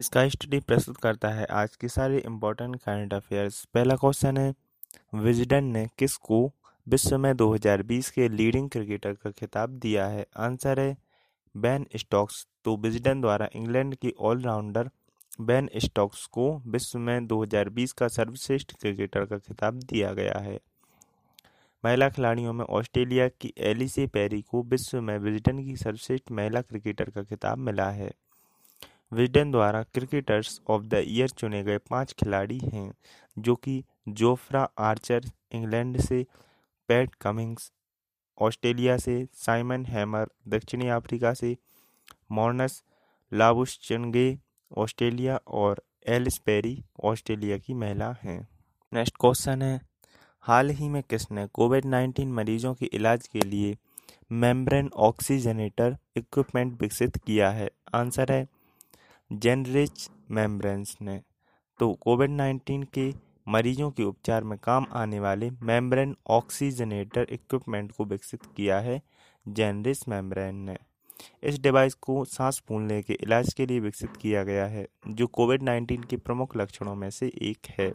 इसका स्टडी प्रस्तुत करता है आज की सारी इंपॉर्टेंट करंट अफेयर्स पहला क्वेश्चन है विजडन ने किसको विश्व में 2020 के लीडिंग क्रिकेटर का खिताब दिया है? आंसर है बैन स्टॉक्स तो विजडन द्वारा इंग्लैंड की ऑलराउंडर बैन स्टॉक्स को विश्व में 2020 का सर्वश्रेष्ठ क्रिकेटर का खिताब दिया गया है। महिला खिलाड़ियों में ऑस्ट्रेलिया की एलिसे पेरी को विश्व में विजडन की सर्वश्रेष्ठ महिला क्रिकेटर का खिताब मिला है। विजडन द्वारा क्रिकेटर्स ऑफ़ द ईयर चुने गए पाँच खिलाड़ी हैं, जो कि जोफ्रा आर्चर, इंग्लैंड से, पैट कमिंग्स, ऑस्ट्रेलिया से, साइमन हैमर, दक्षिणी अफ्रीका से, मॉर्नस लाबुशचनगे ऑस्ट्रेलिया और एलिस पेरी ऑस्ट्रेलिया की महिला हैं। नेक्स्ट क्वेश्चन है, हाल ही में किसने कोविड नाइन्टीन मरीजों के इलाज के लिए मेम्ब्रेन ऑक्सीजनेटर इक्विपमेंट विकसित किया है? आंसर है जेनरिच मेम्ब्रेन्स ने। तो कोविड नाइन्टीन के मरीजों के उपचार में काम आने वाले मेम्ब्रेन ऑक्सीजनेटर इक्विपमेंट को विकसित किया है जेनरिस मेम्ब्रेन ने। इस डिवाइस को सांस फूलने के इलाज के लिए विकसित किया गया है, जो कोविड नाइन्टीन के प्रमुख लक्षणों में से एक है।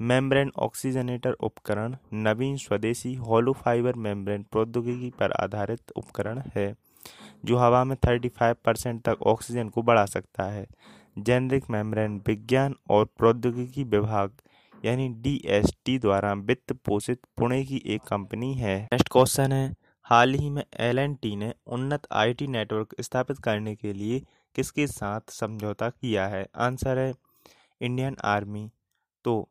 मेम्ब्रेन ऑक्सीजनेटर उपकरण नवीन स्वदेशी होलो फाइबर मेम्ब्रेन प्रौद्योगिकी पर आधारित उपकरण है। जो हवा में 35 परसेंट तक ऑक्सीजन को बढ़ा सकता है। जेनरिक मेम्ब्रेन विज्ञान और प्रौद्योगिकी विभाग, यानी डीएसटी द्वारा वित्त पोषित पुणे की एक कंपनी है। नेक्स्ट क्वेश्चन है, हाल ही में एल ने उन्नत आईटी नेटवर्क स्थापित करने के लिए किसके साथ समझौता किया है? आंसर है इंडियन आर्मी तो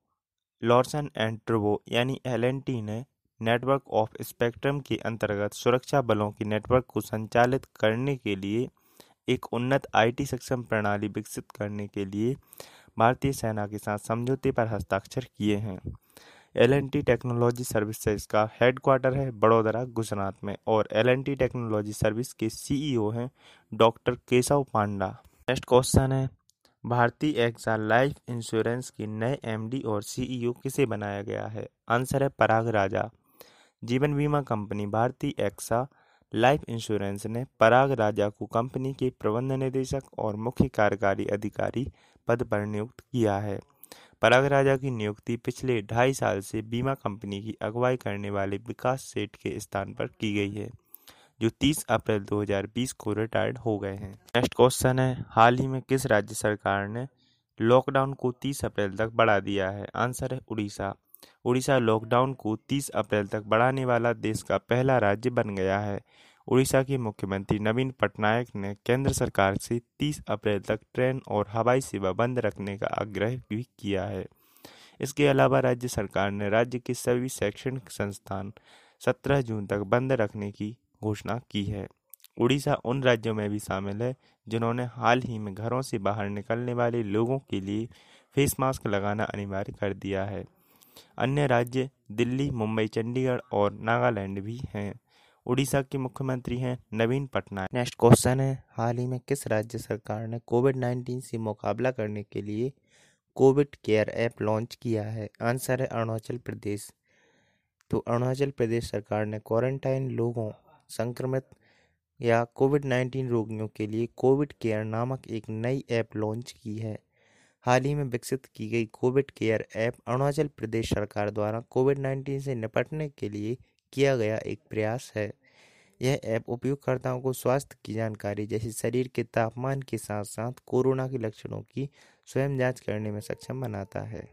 लॉर्सन एंड ट्रबो यानी एल ने नेटवर्क ऑफ़ स्पेक्ट्रम के अंतर्गत सुरक्षा बलों की नेटवर्क को संचालित करने के लिए एक उन्नत आईटी सक्षम प्रणाली विकसित करने के लिए भारतीय सेना के साथ समझौते पर हस्ताक्षर किए हैं। एलएनटी टेक्नोलॉजी सर्विसेज़ का हेडक्वार्टर है बड़ोदरा, गुजरात में और एलएनटी टेक्नोलॉजी सर्विस के सीईओ हैं doctor Keshav Panda. Next question है, भारतीय एक्सा लाइफ इंश्योरेंस के नए एमडी और सीईओ किसे बनाया गया है? आंसर है पराग राजा। जीवन बीमा कंपनी भारतीय एक्सा लाइफ इंश्योरेंस ने पराग राजा को कंपनी के प्रबंध निदेशक और मुख्य कार्यकारी अधिकारी पद पर नियुक्त किया है। पराग राजा की नियुक्ति पिछले ढाई साल से बीमा कंपनी की अगुवाई करने वाले विकास सेठ के स्थान पर की गई है, जो 30 अप्रैल 2020 को रिटायर्ड हो गए हैं। नेक्स्ट क्वेश्चन है, हाल ही में किस राज्य सरकार ने लॉकडाउन को 30 अप्रैल तक बढ़ा दिया है? आंसर है उड़ीसा। उड़ीसा लॉकडाउन को 30 अप्रैल तक बढ़ाने वाला देश का पहला राज्य बन गया है। उड़ीसा के मुख्यमंत्री नवीन पटनायक ने केंद्र सरकार से 30 अप्रैल तक ट्रेन और हवाई सेवा बंद रखने का आग्रह भी किया है। इसके अलावा राज्य सरकार ने राज्य के सभी शैक्षणिक संस्थान 17 जून तक बंद रखने की घोषणा की है। उड़ीसा उन राज्यों में भी शामिल है जिन्होंने हाल ही में घरों से बाहर निकलने वाले लोगों के लिए फेस मास्क लगाना अनिवार्य कर दिया है। अन्य राज्य दिल्ली, मुंबई, चंडीगढ़ और नागालैंड भी हैं। उड़ीसा के मुख्यमंत्री हैं नवीन पटनायक। नेक्स्ट क्वेश्चन है, हाल ही में किस राज्य सरकार ने कोविड नाइन्टीन से मुकाबला करने के लिए कोविड केयर ऐप लॉन्च किया है? आंसर है अरुणाचल प्रदेश। तो अरुणाचल प्रदेश सरकार ने क्वारंटाइन लोगों, संक्रमित या कोविड नाइन्टीन रोगियों के लिए कोविड केयर नामक एक नई ऐप लॉन्च की है। हाल ही में विकसित की गई Covid care app Arunachal Pradesh सरकार द्वारा कोविड नाइन्टीन से निपटने के लिए किया गया एक प्रयास है। यह ऐप उपयोगकर्ताओं को स्वास्थ्य की जानकारी जैसे शरीर के तापमान के साथ साथ कोरोना के लक्षणों की स्वयं जाँच करने में सक्षम बनाता है।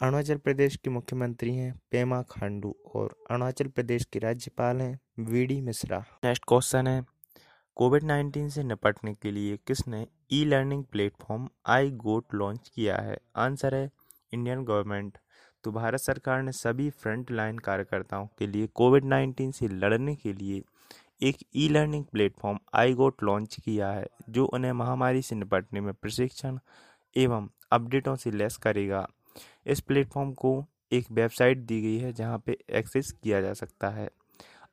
अरुणाचल प्रदेश के मुख्यमंत्री हैं पेमा खांडू और अरुणाचल प्रदेश के राज्यपाल हैं V D Mishra. Next question है कोविड नाइन्टीन से निपटने के लिए किसने e learning platform iGOT launch किया है। आंसर है इंडियन गवर्नमेंट तो भारत सरकार ने सभी फ्रंट लाइन कार्यकर्ताओं के लिए कोविड नाइन्टीन से लड़ने के लिए एक e learning platform iGOT launch किया है, जो उन्हें महामारी से निपटने में प्रशिक्षण एवं अपडेटों से लेस करेगा। इस प्लेटफॉर्म को एक वेबसाइट दी गई है, जहाँ पे एक्सेस किया जा सकता है।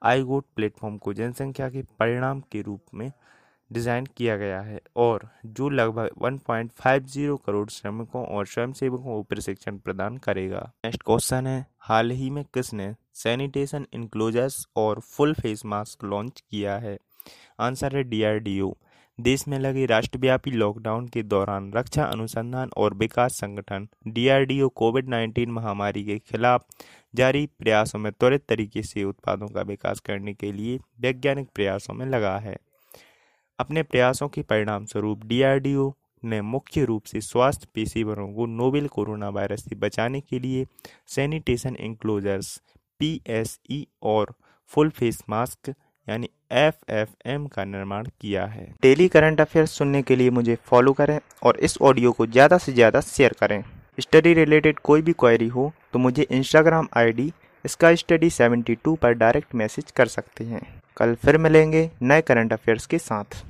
आई गोट प्लेटफॉर्म को जनसंख्या के परिणाम के रूप में डिज़ाइन किया गया है और जो लगभग 1.50 करोड़ श्रमिकों और स्वयंसेवकों को प्रशिक्षण प्रदान करेगा। नेक्स्ट क्वेश्चन है, हाल ही में किसने सैनिटेशन इंक्लोजर्स और फुल फेस मास्क लॉन्च किया है? आंसर है डीआरडीओ। देश में लगे राष्ट्रव्यापी लॉकडाउन के दौरान रक्षा अनुसंधान और विकास संगठन डीआरडीओ कोविड 19 महामारी के खिलाफ जारी प्रयासों में त्वरित तरीके से उत्पादों का विकास करने के लिए वैज्ञानिक प्रयासों में लगा है। अपने प्रयासों के परिणाम स्वरूप डीआरडीओ ने मुख्य रूप से स्वास्थ्य पेशेवरों को नोवेल कोरोना वायरस से बचाने के लिए सैनिटेशन इंक्लोजर्स पीएसई और फुल फेस मास्क यानी एफ़ एफ़ एम का निर्माण किया है। डेली करंट अफेयर्स सुनने के लिए मुझे फॉलो करें और इस ऑडियो को ज़्यादा से ज़्यादा शेयर करें। स्टडी रिलेटेड कोई भी क्वेरी हो तो मुझे इंस्टाग्राम आईडी इसका स्टडी 72 पर डायरेक्ट मैसेज कर सकते हैं। कल फिर मिलेंगे नए करंट अफेयर्स के साथ।